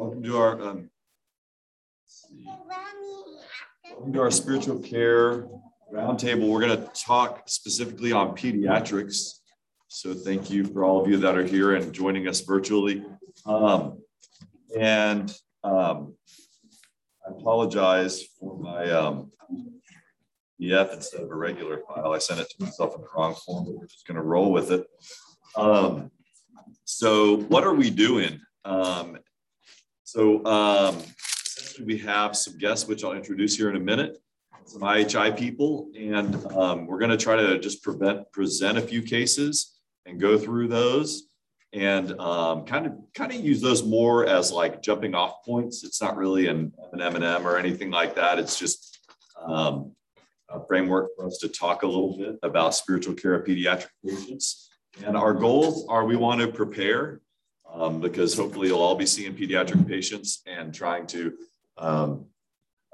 welcome to our um, to our spiritual care roundtable. We're going to talk specifically on pediatrics. So thank you for all of you that are here and joining us virtually. Um, and um, I apologize for my um, EF instead of a regular file. I sent it to myself in the wrong form, but we're just going to roll with it. Um, so what are we doing? Um, so um, we have some guests, which I'll introduce here in a minute, some IHI people, and um, we're going to try to just prevent, present a few cases and go through those and um, kind of kind of use those more as like jumping off points. It's not really an, an M&M or anything like that. It's just um, a framework for us to talk a little bit about spiritual care of pediatric patients. And our goals are we want to prepare um, because hopefully you'll all be seeing pediatric patients and trying to um,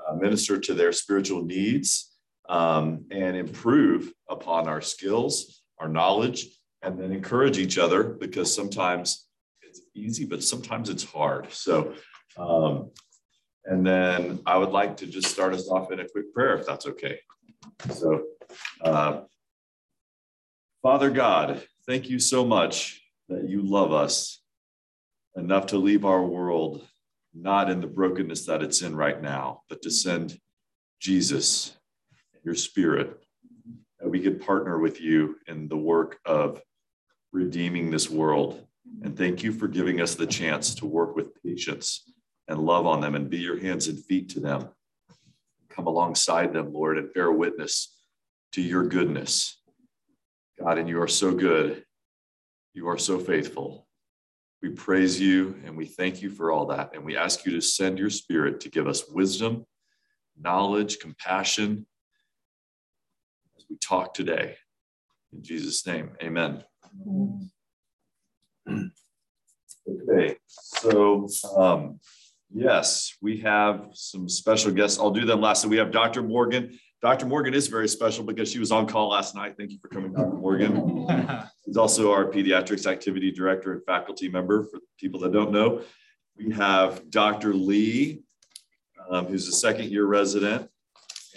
uh, minister to their spiritual needs um, and improve upon our skills, our knowledge, and then encourage each other because sometimes it's easy, but sometimes it's hard. So, um, and then I would like to just start us off in a quick prayer, if that's okay. So, uh, Father God, thank you so much that you love us enough to leave our world not in the brokenness that it's in right now, but to send Jesus, your spirit, that we could partner with you in the work of redeeming this world. And thank you for giving us the chance to work with patients and love on them and be your hands and feet to them. Come alongside them, Lord, and bear witness to your goodness. God, and you are so good. You are so faithful. We praise you and we thank you for all that. And we ask you to send your spirit to give us wisdom, knowledge, compassion as we talk today. In Jesus' name, amen. Okay, so um, yes, we have some special guests. I'll do them last. So we have Dr. Morgan. Dr. Morgan is very special because she was on call last night. Thank you for coming, Dr. Morgan. He's also our pediatrics activity director and faculty member for people that don't know. We have Dr. Lee, um, who's a second year resident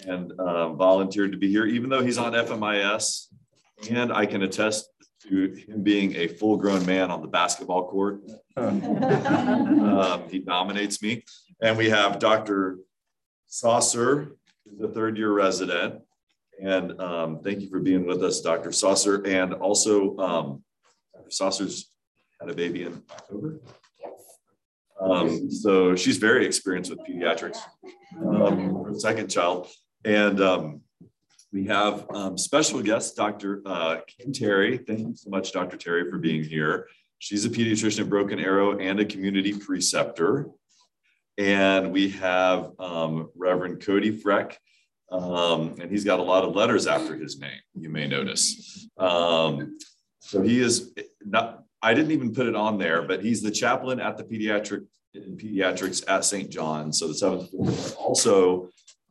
and um, volunteered to be here, even though he's on FMIS. And I can attest to him being a full grown man on the basketball court. um, he dominates me. And we have Dr. Saucer, the third year resident. And um, thank you for being with us, Dr. Saucer. And also, um, Dr. Saucer's had a baby in October. Um, so she's very experienced with pediatrics, um, her second child. And um, we have um, special guest, Dr. Uh, Kim Terry. Thank you so much, Dr. Terry, for being here. She's a pediatrician at Broken Arrow and a community preceptor. And we have um, Reverend Cody Freck, um, and he's got a lot of letters after his name, you may notice. Um, so he is not, I didn't even put it on there, but he's the chaplain at the pediatric in pediatrics at St. John. So the seventh floor. Also,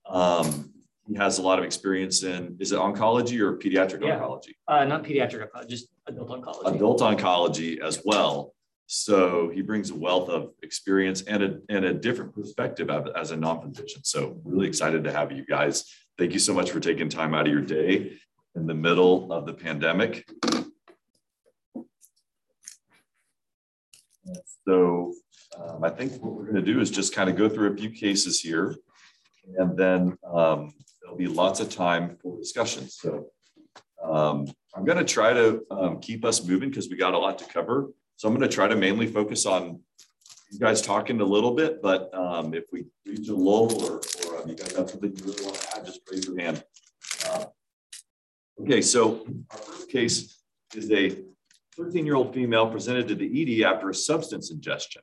um, he has a lot of experience in is it oncology or pediatric yeah. oncology? Uh, not pediatric, oncology, just adult oncology. Adult oncology as well. So he brings a wealth of experience and a, and a different perspective as a non-physician. So really excited to have you guys. Thank you so much for taking time out of your day in the middle of the pandemic. So um, I think what we're going to do is just kind of go through a few cases here, and then um, there'll be lots of time for discussion. So um, I'm going to try to um, keep us moving because we got a lot to cover. So I'm going to try to mainly focus on you guys talking a little bit, but um, if we reach a lull or, or um, you guys have something you really want to add, just raise your hand. Uh, okay, so our first case is a 13-year-old female presented to the ED after a substance ingestion.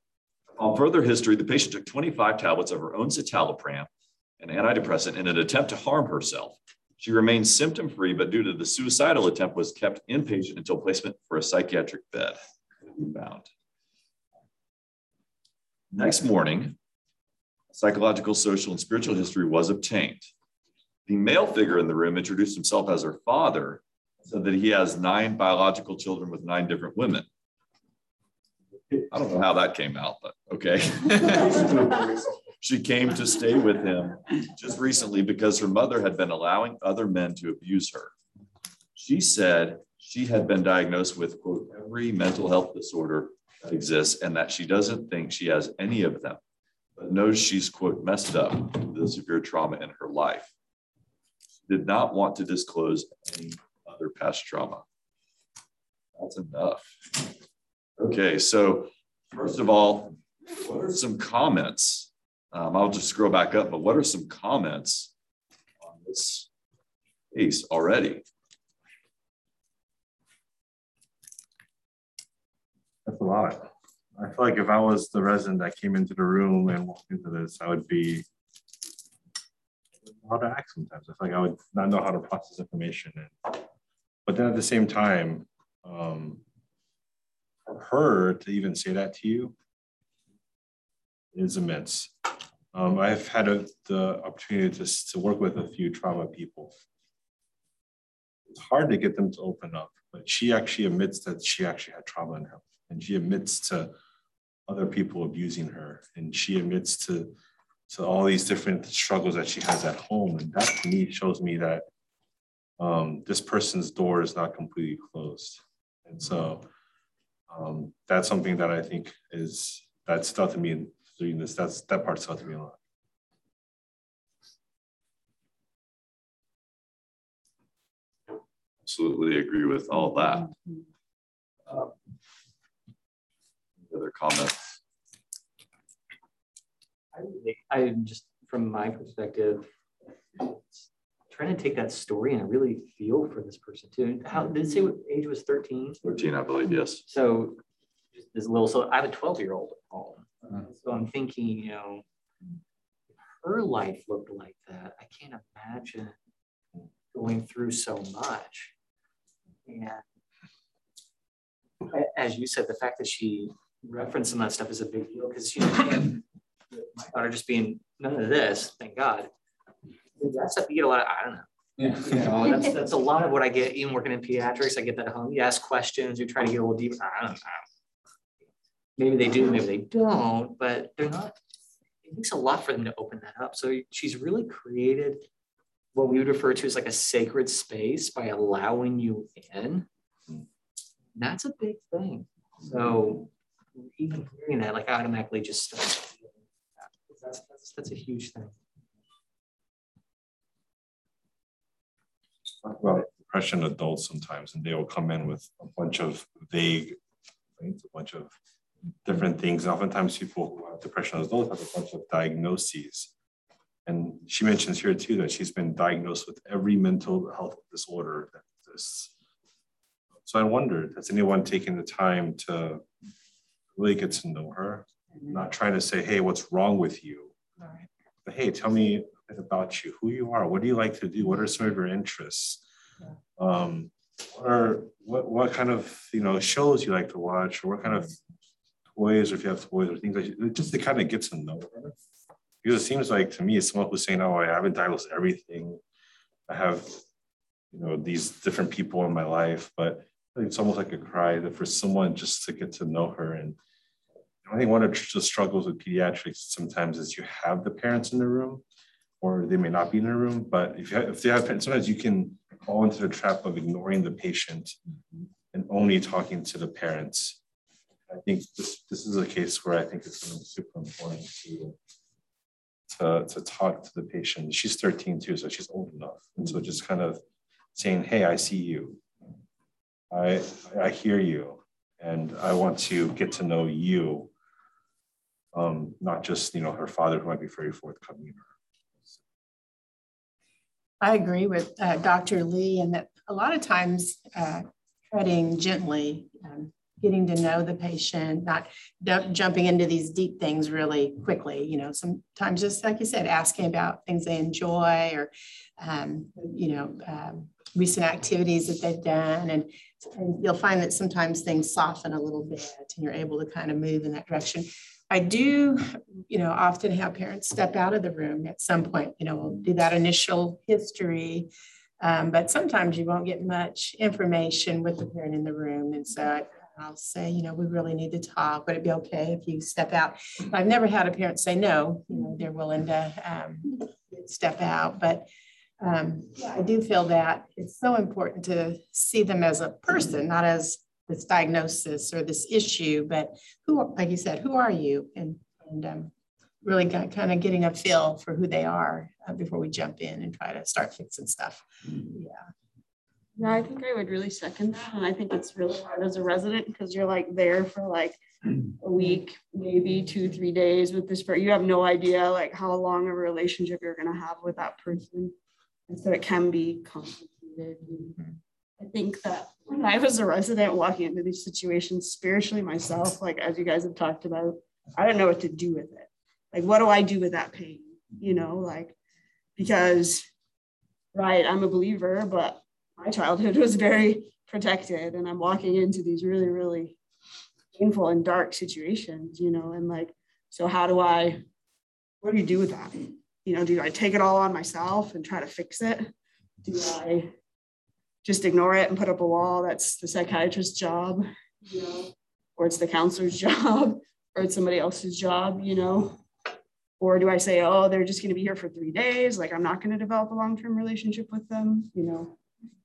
On further history, the patient took 25 tablets of her own citalopram, an antidepressant, in an attempt to harm herself. She remained symptom-free, but due to the suicidal attempt, was kept inpatient until placement for a psychiatric bed found. Next morning, psychological, social, and spiritual history was obtained. The male figure in the room introduced himself as her father, said that he has nine biological children with nine different women. I don't know how that came out, but Okay. she came to stay with him just recently because her mother had been allowing other men to abuse her. She said she had been diagnosed with, quote, every mental health disorder that exists and that she doesn't think she has any of them, but knows she's, quote, messed up with severe trauma in her life. She did not want to disclose any other past trauma. That's enough. Okay, so first of all, what are some comments? Um, I'll just scroll back up, but what are some comments on this case already? That's a lot. I feel like if I was the resident that came into the room and walked into this, I would be how to act sometimes. I feel like I would not know how to process information. And, but then at the same time, um, her to even say that to you is immense. Um, I've had a, the opportunity to, to work with a few trauma people. It's hard to get them to open up, but she actually admits that she actually had trauma in her, and she admits to other people abusing her, and she admits to to all these different struggles that she has at home, and that to me shows me that um, this person's door is not completely closed, and so um, that's something that I think is that stuck to me doing this. That's that part stuck to me a lot. Absolutely agree with all that. Um, other comments? I, I just, from my perspective, trying to take that story and really feel for this person too. How did it say what age was 13? 13, I believe, yes. So this little, so I have a 12 year old at home. Uh, so I'm thinking, you know, her life looked like that. I can't imagine going through so much. And as you said, the fact that she referenced some of that stuff is a big deal because you know, my daughter just being none of this, thank God. That's stuff you get a lot of, I don't know. Yeah. You know, that's, that's a lot of what I get even working in pediatrics. I get that at home. You ask questions, you try to get a little deeper. I don't know. Maybe they do, maybe they don't, but they're not, it takes a lot for them to open that up. So she's really created what we would refer to as like a sacred space by allowing you in. That's a big thing. So even hearing that, like automatically just starts. That's, that's, a huge thing. Talk about depression adults sometimes, and they will come in with a bunch of vague a bunch of different things. Oftentimes, people who have depression as adults have a bunch of diagnoses. And she mentions here too that she's been diagnosed with every mental health disorder that exists. So I wondered, has anyone taken the time to really get to know her? Not trying to say, hey, what's wrong with you? Right. But hey, tell me about you, who you are, what do you like to do, what are some of your interests? Um, what are what what kind of you know shows you like to watch, or what kind of toys, or if you have toys or things like that, just to kind of get to know her. Because it seems like to me, it's someone who's saying, "Oh, I haven't diagnosed everything. I have, you know, these different people in my life," but it's almost like a cry that for someone just to get to know her. And I think one of the struggles with pediatrics sometimes is you have the parents in the room, or they may not be in the room. But if you have, if they have parents, sometimes you can fall into the trap of ignoring the patient mm-hmm. and only talking to the parents. I think this, this is a case where I think it's super important to, to, to talk to the patient. She's 13 too, so she's old enough. And so mm-hmm. just kind of saying, hey, I see you. I, I hear you. And I want to get to know you, um, not just, you know, her father who might be very forthcoming. I agree with uh, Dr. Lee, and that a lot of times uh, treading gently, um, getting to know the patient, not jumping into these deep things really quickly. You know, sometimes just like you said, asking about things they enjoy or, um, you know, um, recent activities that they've done. And, and you'll find that sometimes things soften a little bit and you're able to kind of move in that direction. I do, you know, often have parents step out of the room at some point. You know, we'll do that initial history, um, but sometimes you won't get much information with the parent in the room. And so I, I'll say, you know, we really need to talk. Would it be okay if you step out? I've never had a parent say no. You know, they're willing to um, step out, but um, I do feel that it's so important to see them as a person, not as this diagnosis or this issue, but who, like you said, who are you? And and um, really got, kind of getting a feel for who they are uh, before we jump in and try to start fixing stuff. Yeah. Yeah, I think I would really second that. And I think it's really hard as a resident because you're like there for like a week, maybe two, three days with this person. You have no idea like how long of a relationship you're going to have with that person. And so it can be complicated. Hmm. I think that when I was a resident walking into these situations spiritually myself, like as you guys have talked about, I don't know what to do with it. Like, what do I do with that pain? You know, like, because, right, I'm a believer, but my childhood was very protected and i'm walking into these really really painful and dark situations you know and like so how do i what do you do with that you know do i take it all on myself and try to fix it? Do i just ignore it and put up a wall that's the psychiatrist's job you know or it's the counselor's job or it's somebody else's job you know? Or do i say oh they're just going to be here for three days like i'm not going to develop a long-term relationship with them you know?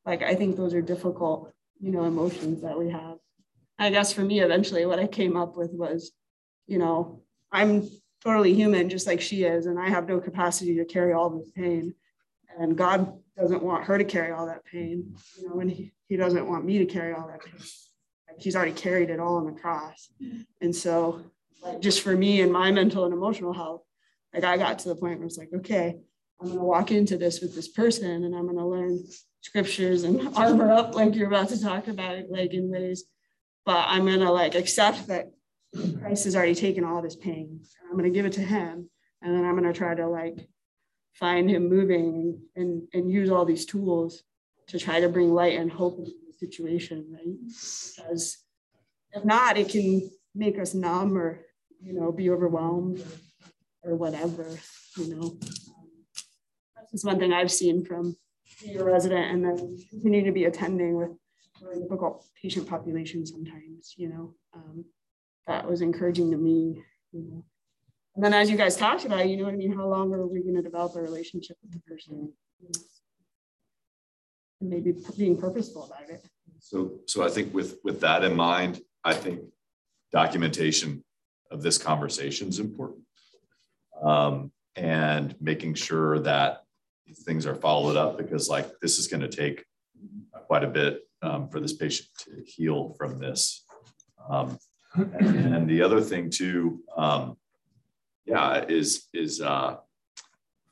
Like I think those are difficult, you know, emotions that we have. I guess for me, eventually, what I came up with was, you know, I'm totally human, just like she is, and I have no capacity to carry all this pain. And God doesn't want her to carry all that pain, you know, and he, he doesn't want me to carry all that pain. Like he's already carried it all on the cross. And so, like, just for me and my mental and emotional health, like I got to the point where it's like, okay, I'm going to walk into this with this person and I'm going to learn scriptures and armor up like you're about to talk about it, like in ways but i'm gonna like accept that christ has already taken all this pain. I'm gonna give it to him and then i'm gonna try to like find him moving and and use all these tools to try to bring light and hope into the situation right? Because if not it can make us numb or you know be overwhelmed or, or whatever you know? That's just one thing i've seen from be a resident and then continue to be attending with really difficult patient population sometimes, you know. Um, that was encouraging to me, you know. And then as you guys talked about, you know what I mean, how long are we going to develop a relationship with the person? And maybe being purposeful about it. So, so I think with with that in mind, I think documentation of this conversation is important, um, and making sure that things are followed up because like this is going to take quite a bit um, for this patient to heal from this. Um, and, the other thing too, um, yeah, is is uh,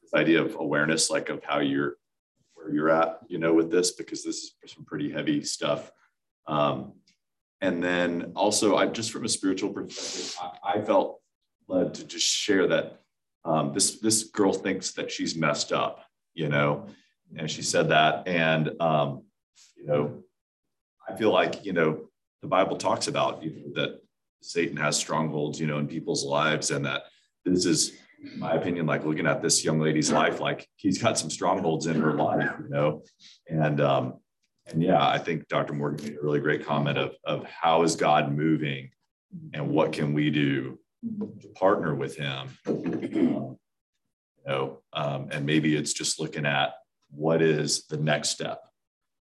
this idea of awareness, like of how you're where you're at, you know, with this because this is some pretty heavy stuff. Um, and then also, I just from a spiritual perspective, I, I felt led to just share that um, this this girl thinks that she's messed up you know, and she said that. And, um, you know, I feel like, you know, the Bible talks about you know, that Satan has strongholds, you know, in people's lives, and that this is, my opinion, like looking at this young lady's life, like he's got some strongholds in her life, you know, and um, and yeah, I think Dr. Morgan made a really great comment of of how is God moving, and what can we do to partner with Him, um, know, um, and maybe it's just looking at what is the next step,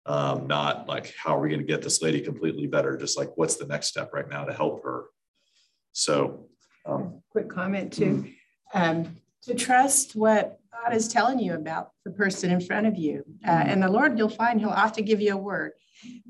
um, not like how are we going to get this lady completely better, just like what's the next step right now to help her. So, um, quick comment too, um, to trust what God is telling you about the person in front of you, uh, mm-hmm. and the Lord, you'll find He'll often give you a word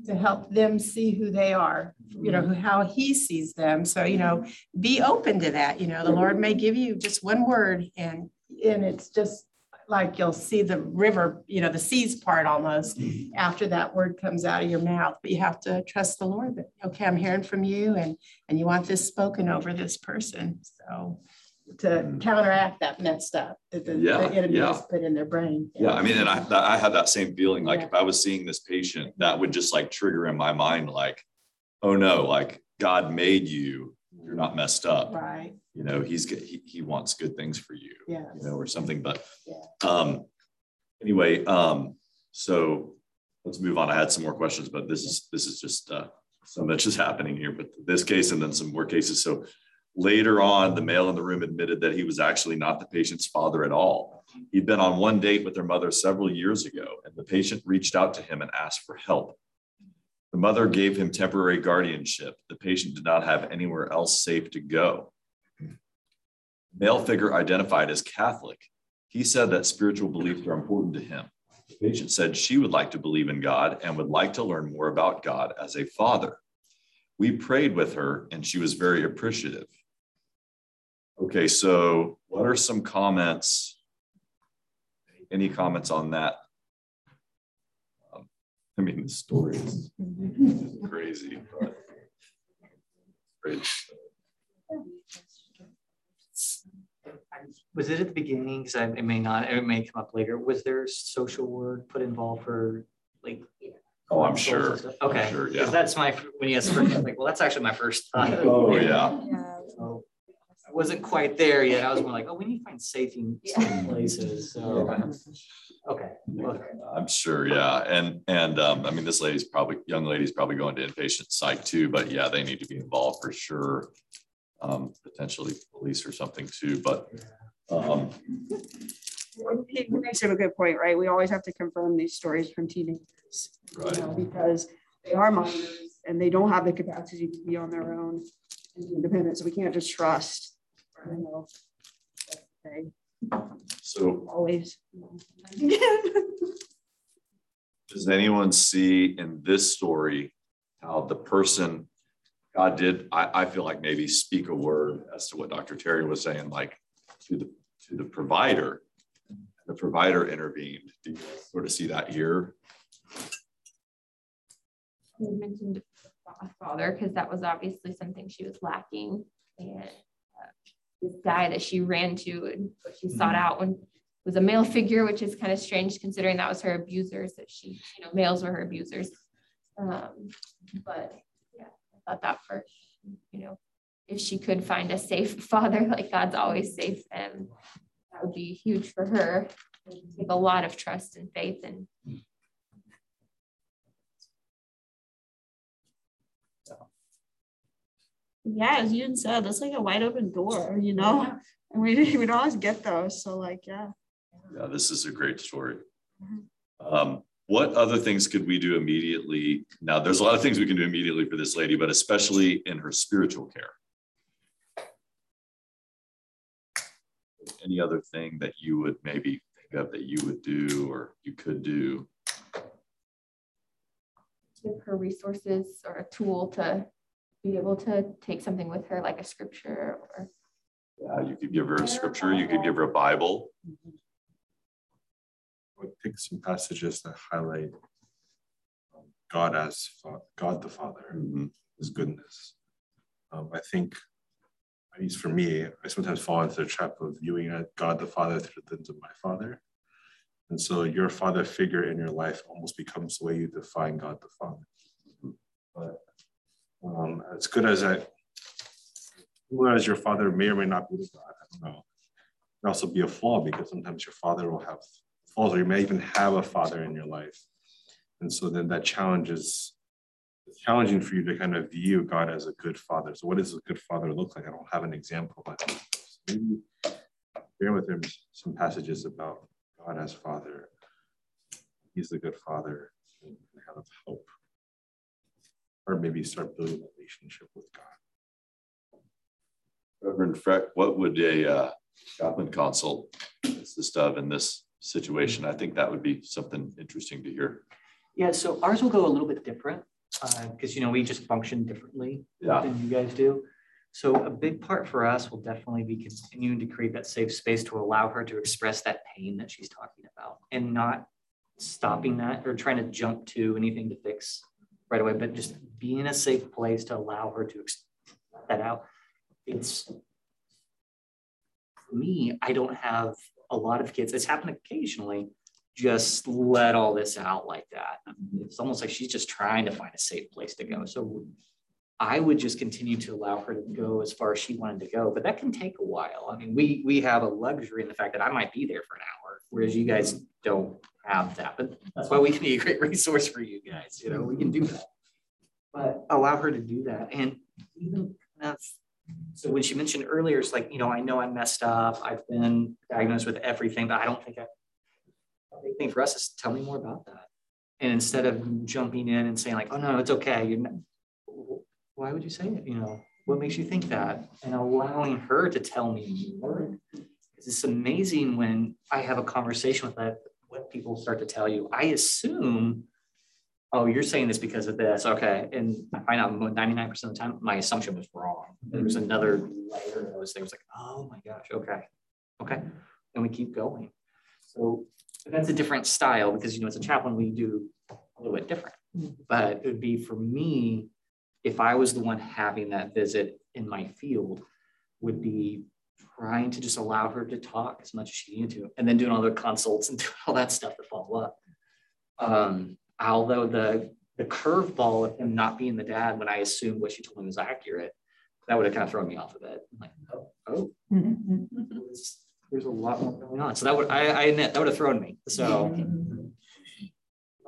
to help them see who they are, you know, how he sees them. So, you know, be open to that. You know, the Lord may give you just one word and and it's just like you'll see the river, you know, the seas part almost after that word comes out of your mouth. But you have to trust the Lord that, okay, I'm hearing from you and and you want this spoken over this person. So to mm. counteract that messed up that the, yeah, the enemy yeah. has put in their brain. Yeah. yeah, I mean, and I I had that same feeling. Like yeah. if I was seeing this patient, that would just like trigger in my mind, like, oh no, like God made you, you're not messed up. Right you know he's he, he wants good things for you yeah you know or something but yeah. um anyway um so let's move on i had some more questions but this is this is just uh so much is happening here, but this case and then some more cases. So later on, the male in the room admitted that he was actually not the patient's father at all. He'd been on one date with their mother several years ago, and the patient reached out to him and asked for help. The mother gave him temporary guardianship. The patient did not have anywhere else safe to go. Male figure identified as Catholic. He said that spiritual beliefs are important to him. The patient said she would like to believe in God and would like to learn more about God as a father. We prayed with her and she was very appreciative. Okay, so what are some comments? Any comments on that? I mean, the story is mm-hmm. crazy, but great. Was it at the beginning? Because it may not, it may come up later. Was there social work put involved for like? Oh, I'm sure. Okay, I'm sure, yeah. that's my, when you asked first, I'm like, well, that's actually my first thought. Oh, yeah. So, I wasn't quite there yet. I was more like, oh, we need to find safety Yeah. places. So, okay. Well, I'm sure, yeah. And and um, I mean, this lady's probably young lady's probably going to inpatient psych too, but yeah, they need to be involved for sure. Um, potentially police or something too, but um, He makes it a good point, right? We always have to confirm these stories from teenagers. you know, Because they are minors and they don't have the capacity to be on their own and independent, so we can't just trust. you know, that they so Always. does anyone see in this story how the person God did, I, I feel like maybe speak a word as to what Dr. Terry was saying, like to the to the provider. The provider intervened. Do you sort of see that here? You mentioned a father because that was obviously something she was lacking and this guy that she ran to and what she sought out when was a male figure which is kind of strange considering that was her abusers that she you know males were her abusers. Um, but yeah i thought that first, you know if she could find a safe father like god's always safe and that would be huge for her. Take a lot of trust and faith and Yeah, as you said, that's like a wide open door, you know? And we, we don't always get those. So like, yeah. Yeah, this is a great story. Um, what other things could we do immediately? Now, there's a lot of things we can do immediately for this lady, but especially in her spiritual care. Any other thing that you would maybe think of that you would do or you could do? give her resources or a tool to be able to take something with her, like a scripture or Yeah, you could give her a scripture, you could give her a Bible. I would pick some passages that highlight um, God as fa- God the Father, Mhm. His goodness. Um, I think, at least for me, I sometimes fall into the trap of viewing God the Father through the lens of my father. And so your father figure in your life almost becomes the way you define God the Father. But um, as good as I, as your father may or may not be the God, I don't know. It also be a flaw because sometimes your father will have flaws, or you may even have a father in your life. And so then that challenges it's challenging for you to kind of view God as a good father. So what does a good father look like? I don't have an example, but maybe bear with him some passages about God as father. He's the good father and have hope. Or maybe start building a relationship with God. Reverend Freck, what would a uh, chaplain consult consist of in this situation? I think that would be something interesting to hear. Yeah, so ours will go a little bit different because, you know, we just function differently Yeah. than you guys do. So a big part for us will definitely be continuing to create that safe space to allow her to express that pain that she's talking about and not stopping that or trying to jump to anything to fix right away, but just being a safe place to allow her to that out. It's for me, I don't have a lot of kids. It's happened occasionally. Just let all this out like that. It's almost like she's just trying to find a safe place to go. So I would just continue to allow her to go as far as she wanted to go, but that can take a while. I mean, we we have a luxury in the fact that I might be there for an hour, whereas you guys don't have that. But that's why we can be a great resource for you guys. You know, we can do that. but allow her to do that. And even that's so when she mentioned earlier, it's like, you know, I know I'm messed up. I've been diagnosed with everything, but I don't think I, the big thing for us is tell me more about that. And instead of jumping in and saying like, oh no, it's okay. You're not, why would you say it? You know, what makes you think that? And allowing her to tell me more. It's amazing when I have a conversation with that, what people start to tell you. I assume oh, you're saying this because of this. Okay. And I find out 99% of the time, my assumption was wrong. There was mm-hmm. another layer of those things like, oh my gosh, okay. Okay. And we keep going. So that's a different style because, you know, as a chaplain, we do a little bit different. Mm-hmm. But it would be for me, if I was the one having that visit in my field, would be trying to just allow her to talk as much as she needed to, and then doing all the consults and doing all that stuff to follow up. Um, although the the curveball of him not being the dad when I assumed what she told me was accurate, that would have kind of thrown me off a bit. I'm like, oh, oh, there's, there's, a lot more going on. So that would I, I admit that would have thrown me. So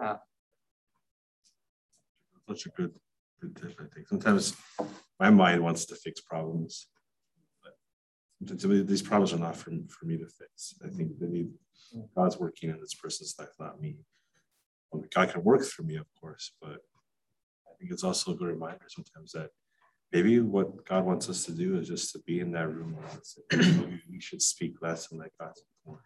uh, such a good good tip, I think. Sometimes my mind wants to fix problems. These problems are not for, for me to fix. I think mm-hmm. they need mm-hmm. God's working in this person's life, not me. God can work through me, of course, but I think it's also a good reminder sometimes that maybe what God wants us to do is just to be in that room. Maybe we should speak less and let God speak more.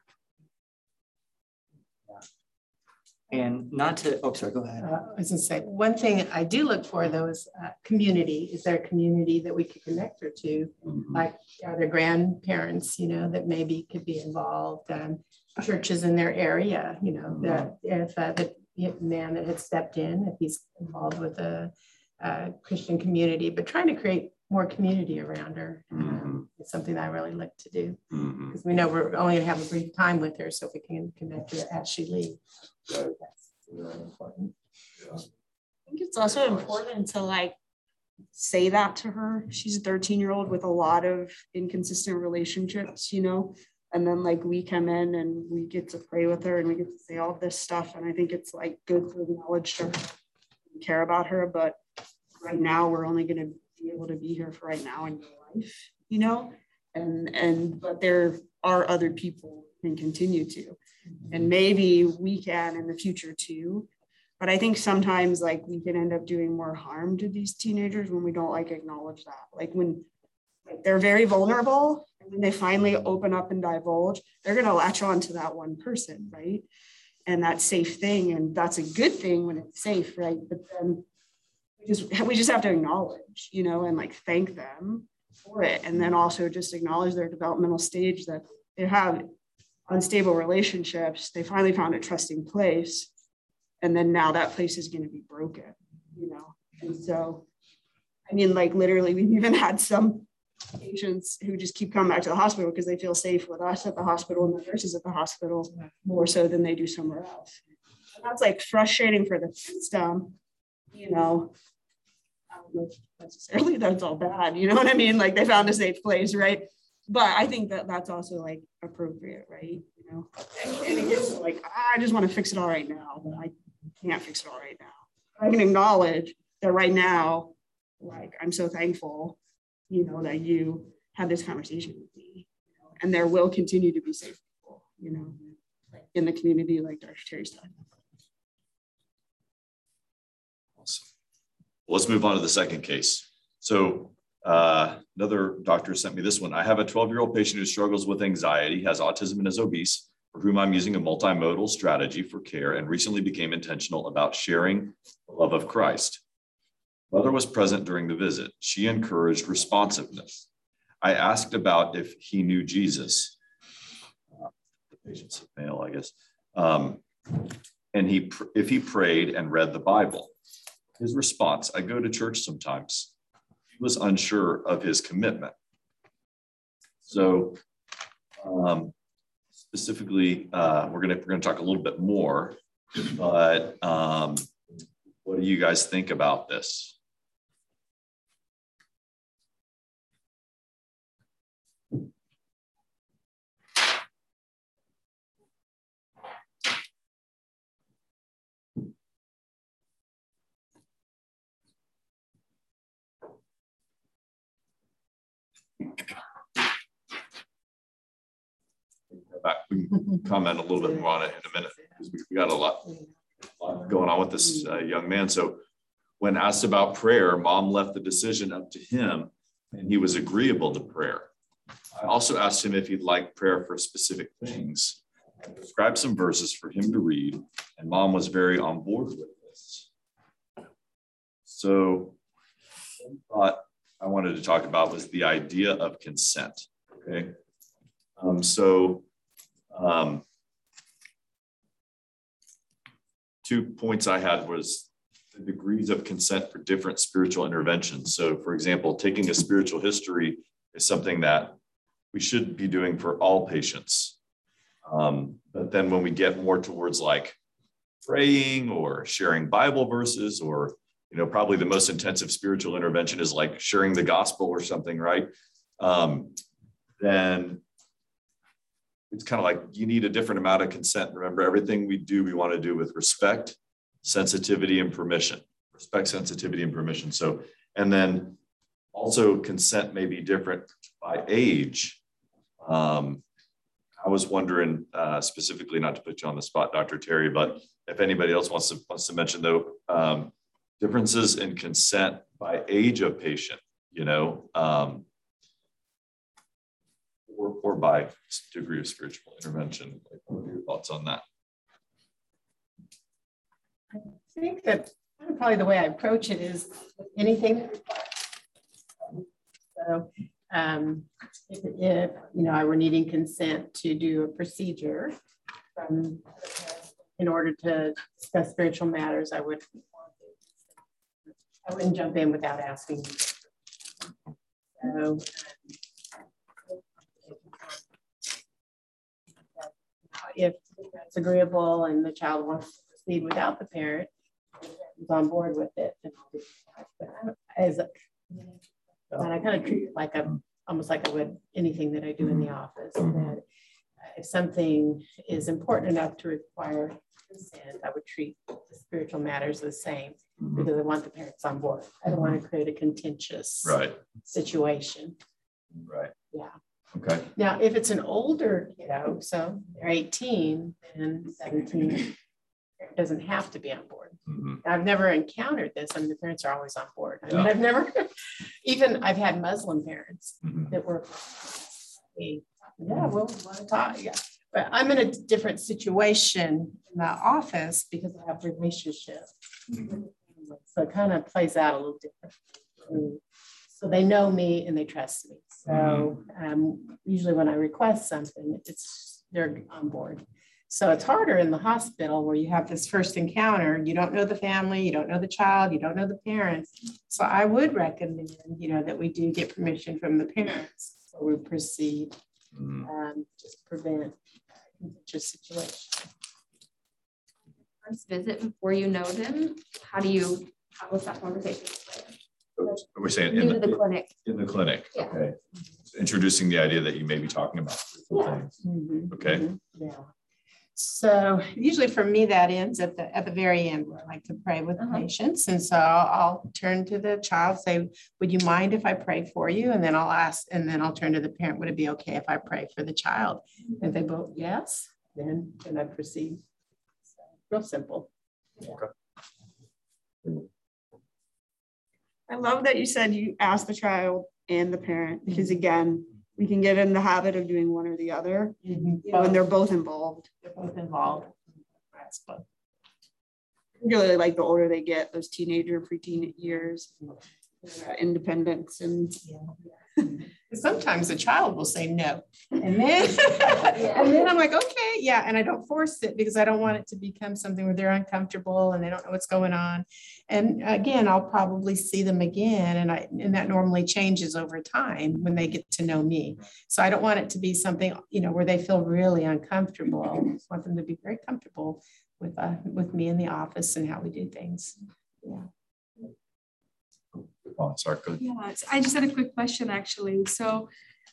And not to, oh, sorry, go ahead. Uh, I was going to say, one thing I do look for though is uh, community. Is there a community that we could connect her to? Mm-hmm. Like, are there grandparents, you know, that maybe could be involved? Um, churches in their area, you know, mm-hmm. that if uh, the man that had stepped in, if he's involved with a, a Christian community, but trying to create more community around her. Mm-hmm. it's something that I really like to do because mm-hmm. we know we're only going to have a brief time with her, so if we can connect her as she leaves, so that's really important. Yeah. I think it's also important to like say that to her. She's a 13 year old with a lot of inconsistent relationships, you know, and then like we come in and we get to pray with her and we get to say all this stuff and i think it's like good to acknowledge her care about her but right now we're only going to be able to be here for right now in your life you know and and but there are other people can continue to and maybe we can in the future too but i think sometimes like we can end up doing more harm to these teenagers when we don't like acknowledge that like when like, they're very vulnerable and when they finally open up and divulge, they're to latch on to that one person, right? And that safe thing. And that's a good thing when it's safe, right? But then we just, we just have to acknowledge, you know, and like thank them for it. And then also just acknowledge their developmental stage that they have unstable relationships. They finally found a trusting place. And then now that place is going to be broken, you know? And so, I mean, like literally, we've even had some patients who just keep coming back to the hospital because they feel safe with us at the hospital and the nurses at the hospital more so than they do somewhere else. And that's like frustrating for the system, you know. Don't know necessarily that's all bad, you know what I mean? Like they found a safe place, right? But I think that that's also like appropriate, right? You know, and, it gets like I just want to fix it all right now, but I can't fix it all right now. I can acknowledge that right now, like I'm so thankful you know, that you had this conversation with me. You know, and there will continue to be safe people, you know, in the community like Dr. Terry's talking Awesome. Let's move on to the second case. So uh, another doctor sent me this one. I have a 12 year old patient who struggles with anxiety, has autism, and is obese, for whom I'm using a multimodal strategy for care and recently became intentional about sharing the love of Christ. Mother was present during the visit. She encouraged responsiveness. I asked about if he knew Jesus. Uh, the patient's male, I guess. Um, and he, if he prayed and read the Bible. His response: I go to church sometimes. He was unsure of his commitment. So, um, specifically, uh, we're gonna we're gonna talk a little bit more. But um, what do you guys think about this? Back, we can comment a little bit more on it in a minute because we got a lot, a lot going on with this uh, young man. So when asked about prayer, mom left the decision up to him and he was agreeable to prayer. I also asked him if he'd like prayer for specific things. I prescribed some verses for him to read, and mom was very on board with this. So, thought I wanted to talk about was the idea of consent. Okay. Um, so, um, two points I had was the degrees of consent for different spiritual interventions. So, for example, taking a spiritual history is something that we should be doing for all patients. Um, but then when we get more towards like praying or sharing Bible verses, or, you know, probably the most intensive spiritual intervention is like sharing the gospel or something, right? Um, then it's kind of like you need a different amount of consent. Remember, everything we do, we want to do with respect, sensitivity, and permission. Respect, sensitivity, and permission. So, and then also consent may be different by age. Um, I was wondering uh, specifically, not to put you on the spot, Dr. Terry, but if anybody else wants to wants to mention though, um, differences in consent by age of patient, you know, um, or, by degree of spiritual intervention. what are your thoughts on that? I think that probably the way I approach it is anything so um, if, if, you know I were needing consent to do a procedure from, in order to discuss spiritual matters, I would I wouldn't jump in without asking. So, if that's agreeable and the child wants to proceed without the parent, is on board with it. But as a, and I kind of treat it like a almost like I would anything that I do in the office. Mm-hmm. That if something is important enough to require consent, I would treat the spiritual matters the same mm-hmm. because I want the parents on board. I don't want to mm-hmm. create a contentious right. situation. Right. Yeah. Okay. Now, if it's an older kiddo, so they're 18 and 17, doesn't have to be on board. Mm-hmm. I've never encountered this. I mean, the parents are always on board. I mean, I've never, even I've had Muslim parents mm-hmm. that were, hey, yeah, we'll want to talk. Yeah. But I'm in a different situation in the office because I have relationship. Mm-hmm. So it kind of plays out a little different. So they know me and they trust me. So um, usually when I request something, it's they're on board. So it's harder in the hospital where you have this first encounter. You don't know the family, you don't know the child, you don't know the parents. So I would recommend, you know, that we do get permission from the parents before we proceed, mm. um, just prevent just situation. First visit before you know them, how do you? What's that conversation? We're saying in the, the, clinic. In the clinic. Yeah. Okay. introducing the idea that you may be talking about. Yeah. -hmm. Okay. Mm -hmm. Yeah. So usually for me, that ends at the at the very end where I like to pray with uh-huh. patients. And so I'll, I'll, turn to the child, say, would you mind if I pray for you? And then I'll ask, and then I'll turn to the parent, would it be okay if I pray for the child? And they both yes, then then I proceed. So, real simple. I love that you said you asked the child and the parent because again, we can get in the habit of doing one or the other mm-hmm. when they're both involved. They're both involved. That's fun. Really like the older they get, those teenager, preteen years, uh, independence and yeah. sometimes a child will say no. And then and then I'm like, okay, yeah. And I don't force it because I don't want it to become something where they're uncomfortable and they don't know what's going on. And again, I'll probably see them again. And I and that normally changes over time when they get to know me. So I don't want it to be something, you know, where they feel really uncomfortable. I just want them to be very comfortable with uh, with me in the office and how we do things. Yeah. Oh, sorry, go Yeah, I just had a quick question actually. So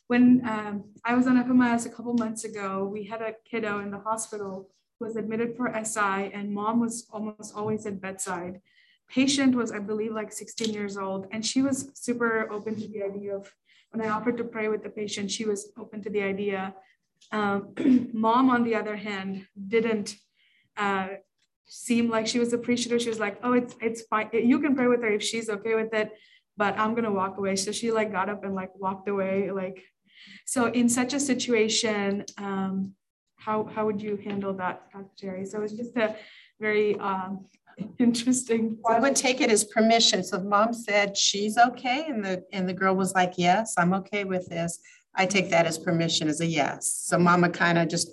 when um, I was on FMIS a couple months ago, we had a kiddo in the hospital who was admitted for SI and mom was almost always at bedside. Patient was, I believe, like 16 years old, and she was super open to the idea of when I offered to pray with the patient, she was open to the idea. Um, mom, on the other hand, didn't uh, seem like she was appreciative. She was like, "Oh, it's it's fine. You can pray with her if she's okay with it, but I'm gonna walk away." So she like got up and like walked away. Like, so in such a situation, um, how how would you handle that, Dr. Jerry? So it's just a very um, interesting. Well, I would take it as permission. So mom said she's okay, and the and the girl was like, "Yes, I'm okay with this." I take that as permission as a yes. So mama kind of just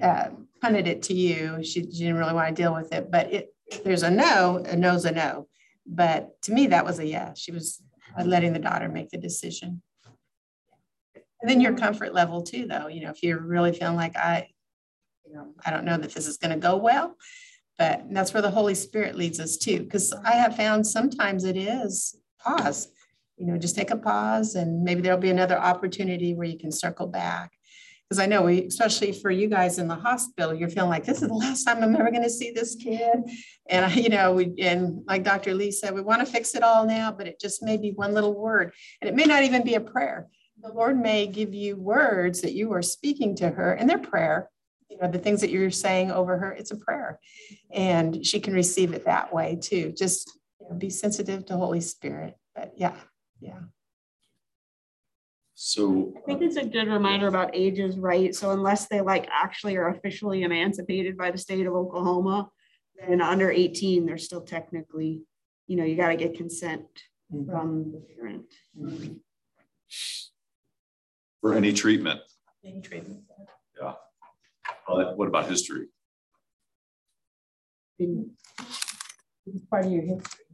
uh, punted it to you. She, she, didn't really want to deal with it, but it, there's a no, a no's a no. But to me, that was a yes. She was letting the daughter make the decision. And then your comfort level too, though, you know, if you're really feeling like I, you know, I don't know that this is going to go well, but that's where the Holy Spirit leads us too. Because I have found sometimes it is pause you know, just take a pause and maybe there'll be another opportunity where you can circle back. Because I know we, especially for you guys in the hospital, you're feeling like this is the last time I'm ever going to see this kid. And you know, we, and like Dr. Lee said, we want to fix it all now, but it just may be one little word. And it may not even be a prayer. The Lord may give you words that you are speaking to her and they're prayer. You know, the things that you're saying over her, it's a prayer. And she can receive it that way too. Just you know, be sensitive to Holy Spirit. But yeah, yeah. So I think it's a good reminder about ages, right? So unless they like actually are officially emancipated by the state of Oklahoma, then under 18, they're still technically, you know, you got to get consent mm-hmm. from the parent. Mm-hmm. For any treatment. Any treatment. Yeah. Well, what about history? It's part of your history.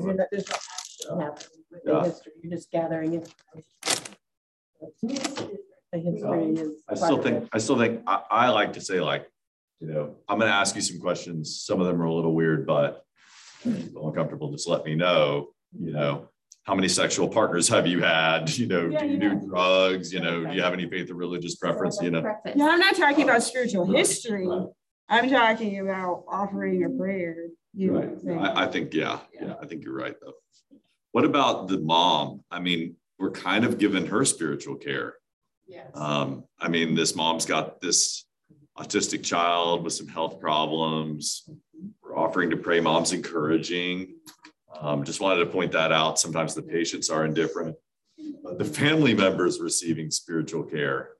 Because you're not, there's no action happening with the history. You're just gathering information. The history um, is. I still think, I still think, I, I like to say like, you know, I'm going to ask you some questions. Some of them are a little weird, but uncomfortable, just let me know, you know, how many sexual partners have you had? You know, yeah, do you do drugs? You know, do you have any faith or religious preference? You know, no, I'm not talking about spiritual history. I'm talking about offering a prayer. You right. I, I, think, yeah, yeah, yeah, I think you're right though. What about the mom? I mean, we're kind of giving her spiritual care. Yes. Um, I mean, this mom's got this autistic child with some health problems. We're offering to pray. Mom's encouraging. Um, just wanted to point that out. Sometimes the patients are indifferent, but the family members receiving spiritual care.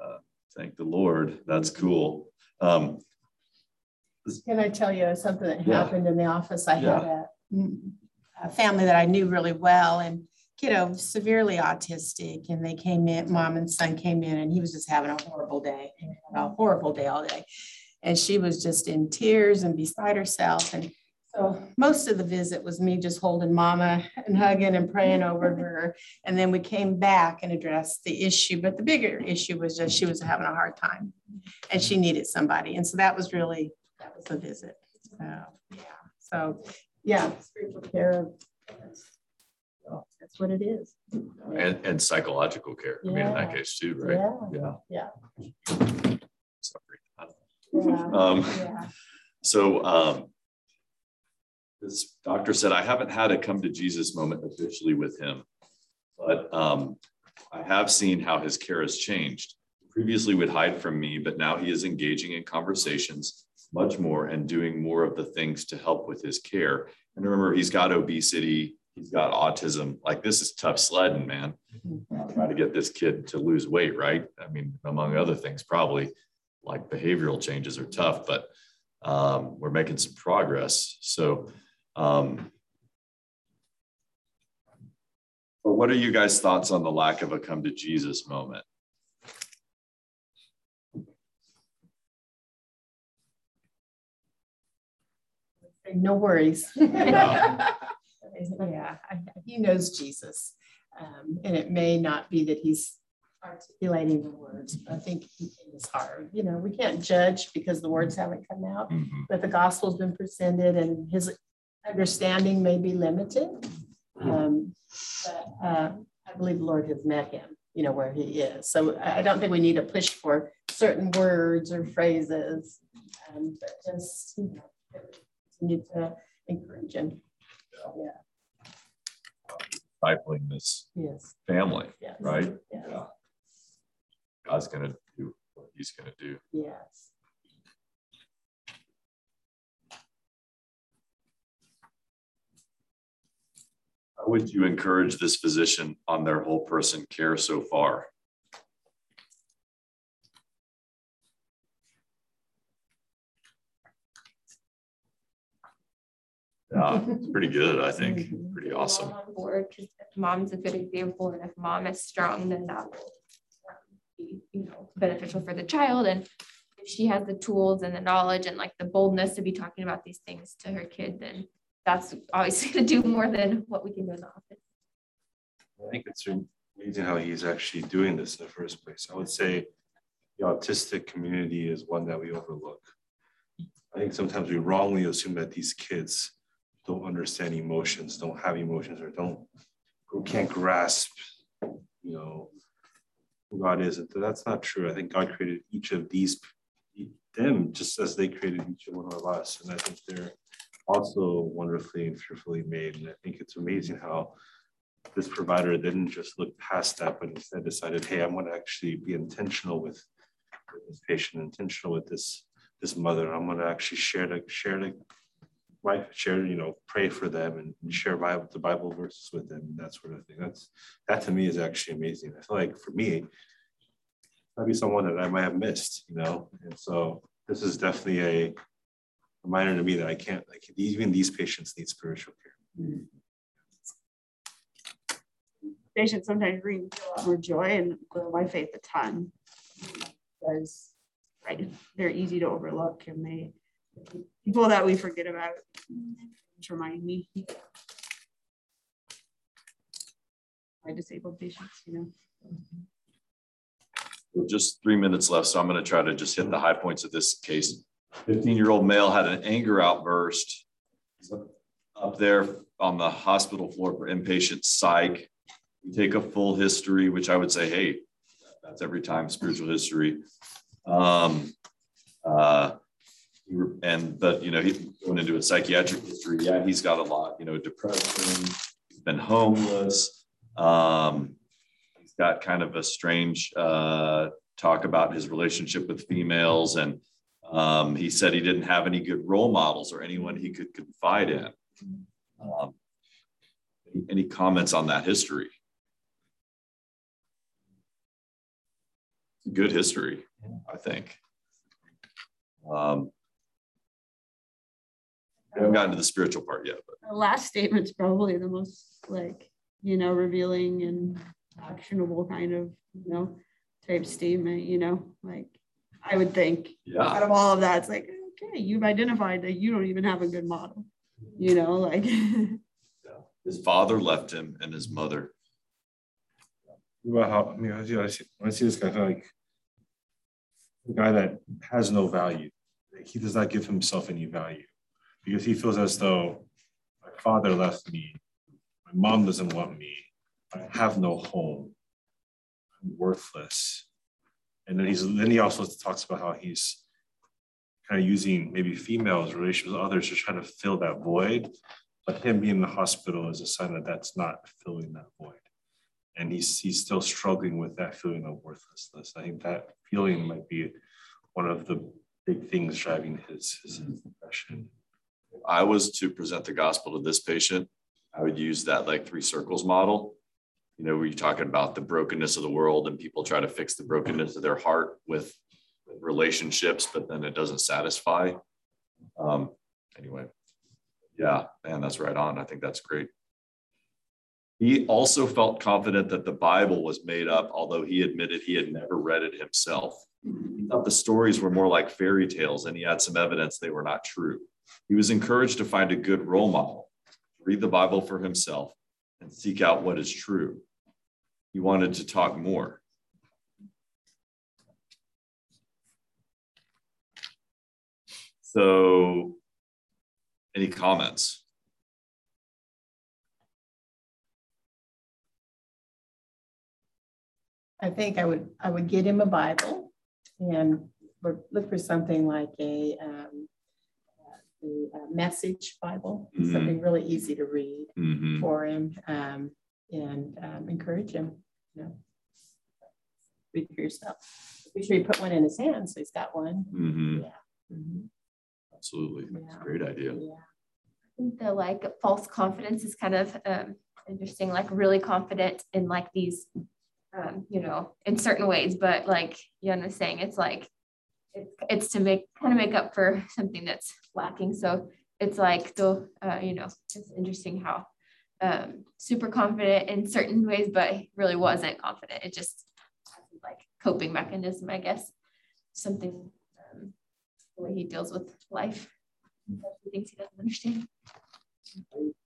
Uh, thank the Lord. That's cool. Um, can I tell you something that yeah. happened in the office? I yeah. had a, mm, a, family that I knew really well and kiddo severely autistic and they came in, mom and son came in and he was just having a horrible day, a horrible day all day. And she was just in tears and beside herself. And so most of the visit was me just holding mama and hugging and praying over her. And then we came back and addressed the issue. But the bigger issue was just she was having a hard time and she needed somebody. And so that was really that was a visit. So yeah. So yeah, spiritual care. Well, that's what it is. And, and psychological care. Yeah. I mean, in that case too, right? Yeah. Yeah. yeah. Sorry. Yeah. Um, yeah. So um, this doctor said, I haven't had a come to Jesus moment officially with him, but um, I have seen how his care has changed. Previously would hide from me, but now he is engaging in conversations much more and doing more of the things to help with his care. And remember, he's got obesity, he's got autism. Like this is tough sledding, man. Try to get this kid to lose weight, right? I mean, among other things, probably like behavioral changes are tough, but um, we're making some progress. So, um, but what are you guys' thoughts on the lack of a come to Jesus moment? No worries. yeah, he knows Jesus. Um, and it may not be that he's articulating the words, but I think in his heart, you know, we can't judge because the words haven't come out, mm-hmm. but the gospel's been presented and his understanding may be limited. Um, but uh, I believe the Lord has met him, you know, where he is. So I don't think we need to push for certain words or phrases, um, but just, you know, continue to encourage him. Yeah. discipling this Yes. family, Yes. right? Yes. Yeah. God's gonna do what he's gonna do. Yes. How would you encourage this physician on their whole person care so far? Yeah, it's pretty good, I think. Mhm. Pretty awesome. On board because mom's a good example, and if mom is strong, then that will be, you know, beneficial for the child. And if she has the tools and the knowledge and like the boldness to be talking about these things to her kid, then that's obviously going to do more than what we can do in the office. I think it's amazing how he's actually doing this in the first place. I would say the autistic community is one that we overlook. I think sometimes we wrongly assume that these kids don't understand emotions, don't have emotions, or don't or can't grasp, you know, who God is. And that's not true. I think God created each of these them just as they created each one of us. And I think they're also wonderfully and fearfully made. And I think it's amazing how this provider didn't just look past that, but instead decided, hey, I'm going to actually be intentional with, with this patient, intentional with this this mother. I'm going to actually share the share the right share you know pray for them and share Bible, the Bible verses with them and that sort of thing. That's that to me is actually amazing. I feel like for me, might be someone that I might have missed, you know, and so this is definitely a reminder to me that I can't like even these patients need spiritual care. Patients sometimes bring a lot more joy and grow my faith a ton because right, they're easy to overlook and they people that we forget about just remind me my disabled patients, you know. Just three minutes left, so I'm going to try to just hit the high points of this case. 15 year old male had an anger outburst up there on the hospital floor for inpatient psych. We take a full history, which I would say, hey, that's every time spiritual history. Um, uh, and but you know, he went into a psychiatric history. Yeah, he's got a lot. You know, depression. He's been homeless. Um, he's got kind of a strange uh, talk about his relationship with females, and um, he said he didn't have any good role models or anyone he could confide in. Um, any, any comments on that history? Good history, I think. Um, we haven't gotten to the spiritual part yet, but. The last statement's probably the most like, you know, revealing and actionable kind of, you know, type statement, you know, like I would think. Yeah, out of all of that, it's like, okay, you've identified that you don't even have a good model, you know, like. His father left him and his mother. About how I mean, I see, I see, I see this guy I feel like a guy that has no value. He does not give himself any value because he feels as though my father left me, my mom doesn't want me, I have no home, I'm worthless. And then he's then he also talks about how he's kind of using maybe females, relations with others to try to fill that void. But him being in the hospital is a sign that that's not filling that void. And he's, he's still struggling with that feeling of worthlessness. I think that feeling might be one of the big things driving his, his depression. I was to present the gospel to this patient, I would use that like three circles model. You know, you're talking about the brokenness of the world and people try to fix the brokenness of their heart with relationships, but then it doesn't satisfy. Um, anyway, yeah, man, that's right on. I think that's great. He also felt confident that the Bible was made up, although he admitted he had never read it himself. He thought the stories were more like fairy tales, and he had some evidence they were not true. He was encouraged to find a good role model, read the Bible for himself, and seek out what is true. He wanted to talk more. So, any comments? I think I would, I would get him a Bible and look for something like a, um, the uh, message Bible, Mhm. something really easy to read Mm-hmm. for him. Um, and um, encourage him. You know, read for yourself. Be sure you put one in his hand so he's got one. Mm-hmm. Yeah. Mm-hmm. Absolutely. That's Yeah. a great idea. Yeah. I think the like false confidence is kind of um, interesting, like really confident in like these, um, you know, in certain ways, but like Jan was saying, it's like, it's, it's to make kind of make up for something that's lacking. So it's like the, uh, you know, it's interesting how um, super confident in certain ways, but really wasn't confident. It just like coping mechanism, I guess, something, um, the way he deals with life. He thinks he doesn't understand.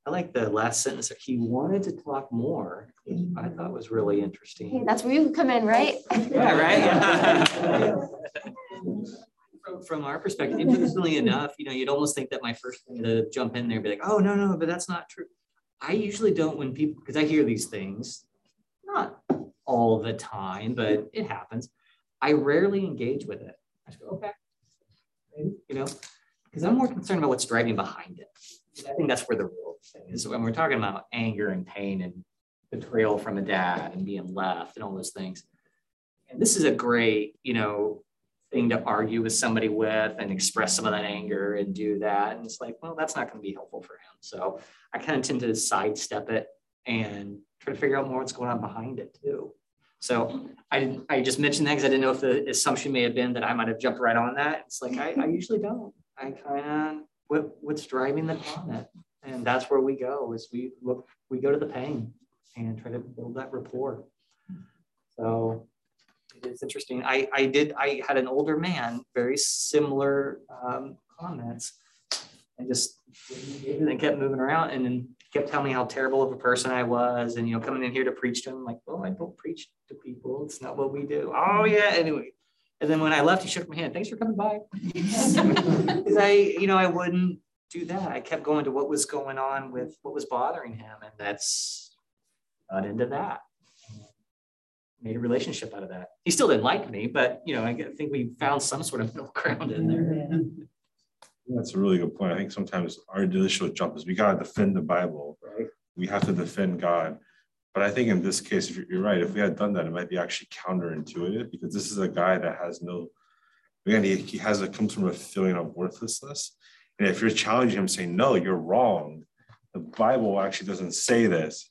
I like the last sentence. He wanted to talk more, which I thought was really Hey, interesting. that's where you come in, right? Yeah, right. From, from our perspective, interestingly enough, you know, you'd almost think that my first thing to jump in there and be like, oh, no, no, but that's not true. I usually don't when people, because I hear these things, not all the time, but it happens. I rarely engage with it. I just go, okay. You know, because I'm more concerned about what's driving behind it. I think that's where the real thing is. When we're talking about anger and pain and betrayal from a dad and being left and all those things. And this is a great, you know, thing to argue with somebody with and express some of that anger and do that. And it's like, well, that's not going to be helpful for him. So I kind of tend to sidestep it and try to figure out more what's going on behind it too. So I I just mentioned that because I didn't know if the assumption may have been that I might have jumped right on that. It's like, I, I usually don't. I kind of, what, what's driving the comment? And that's where we go is we look, we go to the pain and try to build that rapport. So it's interesting. I, I did, I had an older man, very similar um, comments. and just and kept moving around and then kept telling me how terrible of a person I was. And, you know, coming in here to preach to him, like, well, I don't preach to people. It's not what we do. Oh, yeah. Anyway. And then when I left, he shook my hand. Thanks for coming by. Because I, you know, I wouldn't do that. I kept going to what was going on with what was bothering him. And that's got into that. Made a relationship out of that. He still didn't like me, but you know, I think we found some sort of middle ground in there. That's a really good point. I think sometimes our initial jump is we gotta defend the Bible. Right. We have to defend God. But I think in this case, if you're, right, if we had done that, it might be actually counterintuitive because this is a guy that has no, again, he, he has, it comes from a feeling of worthlessness. And if you're challenging him saying, no, you're wrong, the Bible actually doesn't say this.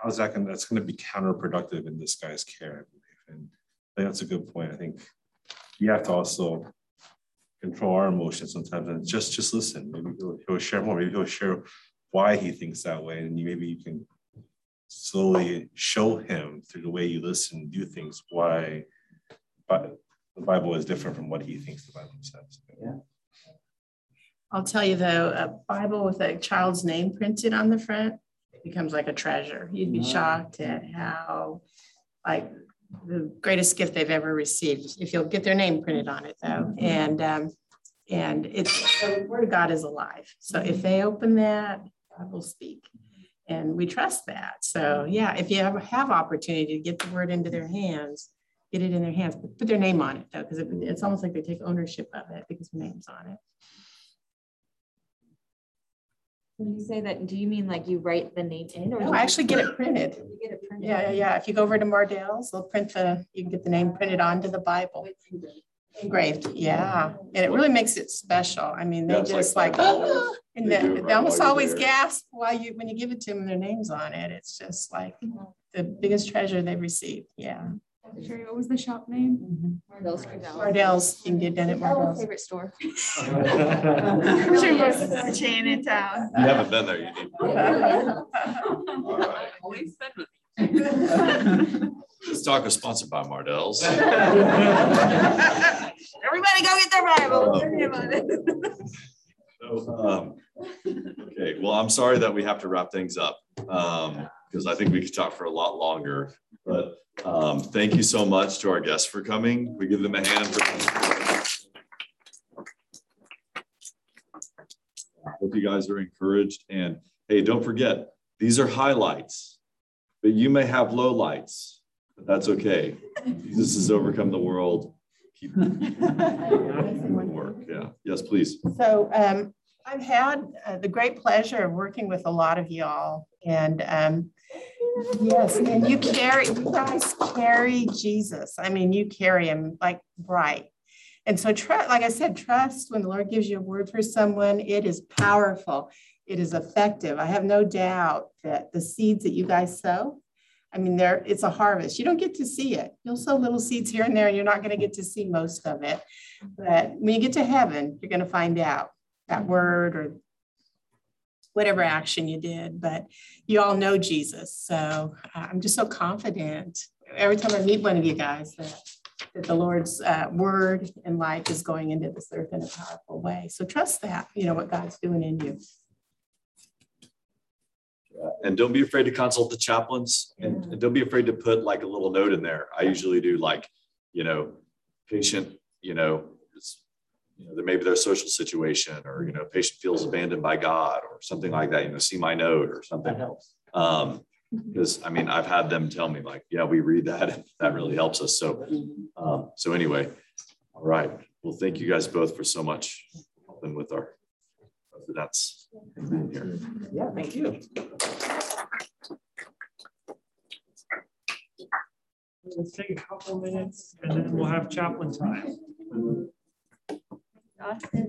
How's that going that's going to be counterproductive in this guy's care, I believe. And I think that's a good point. I think we have to also control our emotions sometimes and just just listen. Maybe he'll, he'll share more. Maybe he'll share why he thinks that way, and maybe you can slowly show him through the way you listen, do things why. But the Bible is different from what he thinks the Bible says. Yeah. I'll tell you though, a Bible with a child's name printed on the front becomes like a treasure. You'd be shocked at how, like, the greatest gift they've ever received. If you'll get their name printed on it though, and um, and it's the word of God is alive. So if they open that, God will speak, and we trust that. So mm-hmm. yeah, if you ever have opportunity to get the word into their hands, get it in their hands. Put their name on it though, because it, it's almost like they take ownership of it because their name's on it. When you say that, do you mean like you write the name in or? No, I actually get it printed. You get it printed? Yeah, yeah, yeah. If you go over to Mardel's, they'll print the, you can get the name printed onto the Bible. Engraved, yeah. And it really makes it special. I mean, they Yeah, it's like just like, Bible. Ah, and They do it they almost always there. gasp while you, when you give it to them, their names on it. It's just like mm-hmm. the biggest treasure they've received. Yeah. Sherry, what was the shop name? Those could go. Mardel's, you can get done at My Mardel's. favorite store. Sure, most chain in town. You haven't been there, you need. Always been with This talk is sponsored by Mardel's. Everybody go get their Bible. Tell me about it. So, um, Okay, well, I'm sorry that we have to wrap things up, um, because I think we could talk for a lot longer. But, um, thank you so much to our guests for coming. We give them a hand. for- Hope you guys are encouraged and, hey, don't forget, these are highlights. But you may have lowlights, but that's okay. Jesus has overcome the world. Keep work, yeah. Yes, please. So um, I've had uh, the great pleasure of working with a lot of y'all. And um, Yes, and you carry, you guys carry Jesus. I mean, you carry him like bright. And so, trust, like I said, trust when the Lord gives you a word for someone, it is powerful. It is effective. I have no doubt that the seeds that you guys sow, I mean, there it's a harvest. You don't get to see it. You'll sow little seeds here and there, and you're not going to get to see most of it. But when you get to heaven, you're going to find out that word or whatever action you did. But you all know Jesus, so uh, I'm just so confident every time I meet one of you guys that that the Lord's uh, word and life is going into this earth in a powerful way. So trust that, you know, what God's doing in you. And don't be afraid to consult the chaplains and, and don't be afraid to put like a little note in there. I usually do like, you know, patient, you know, it's, you know, maybe their social situation or, you know, patient feels abandoned by God or something like that, you know, see my note or something. else Um, because I mean, I've had them tell me like, yeah, we read that. And that really helps us. So, um, so anyway, all right. Well, thank you guys both for so much helping with our that's here. Yeah, thank you. Let's take a couple minutes and then we'll have chaplain time. Austin.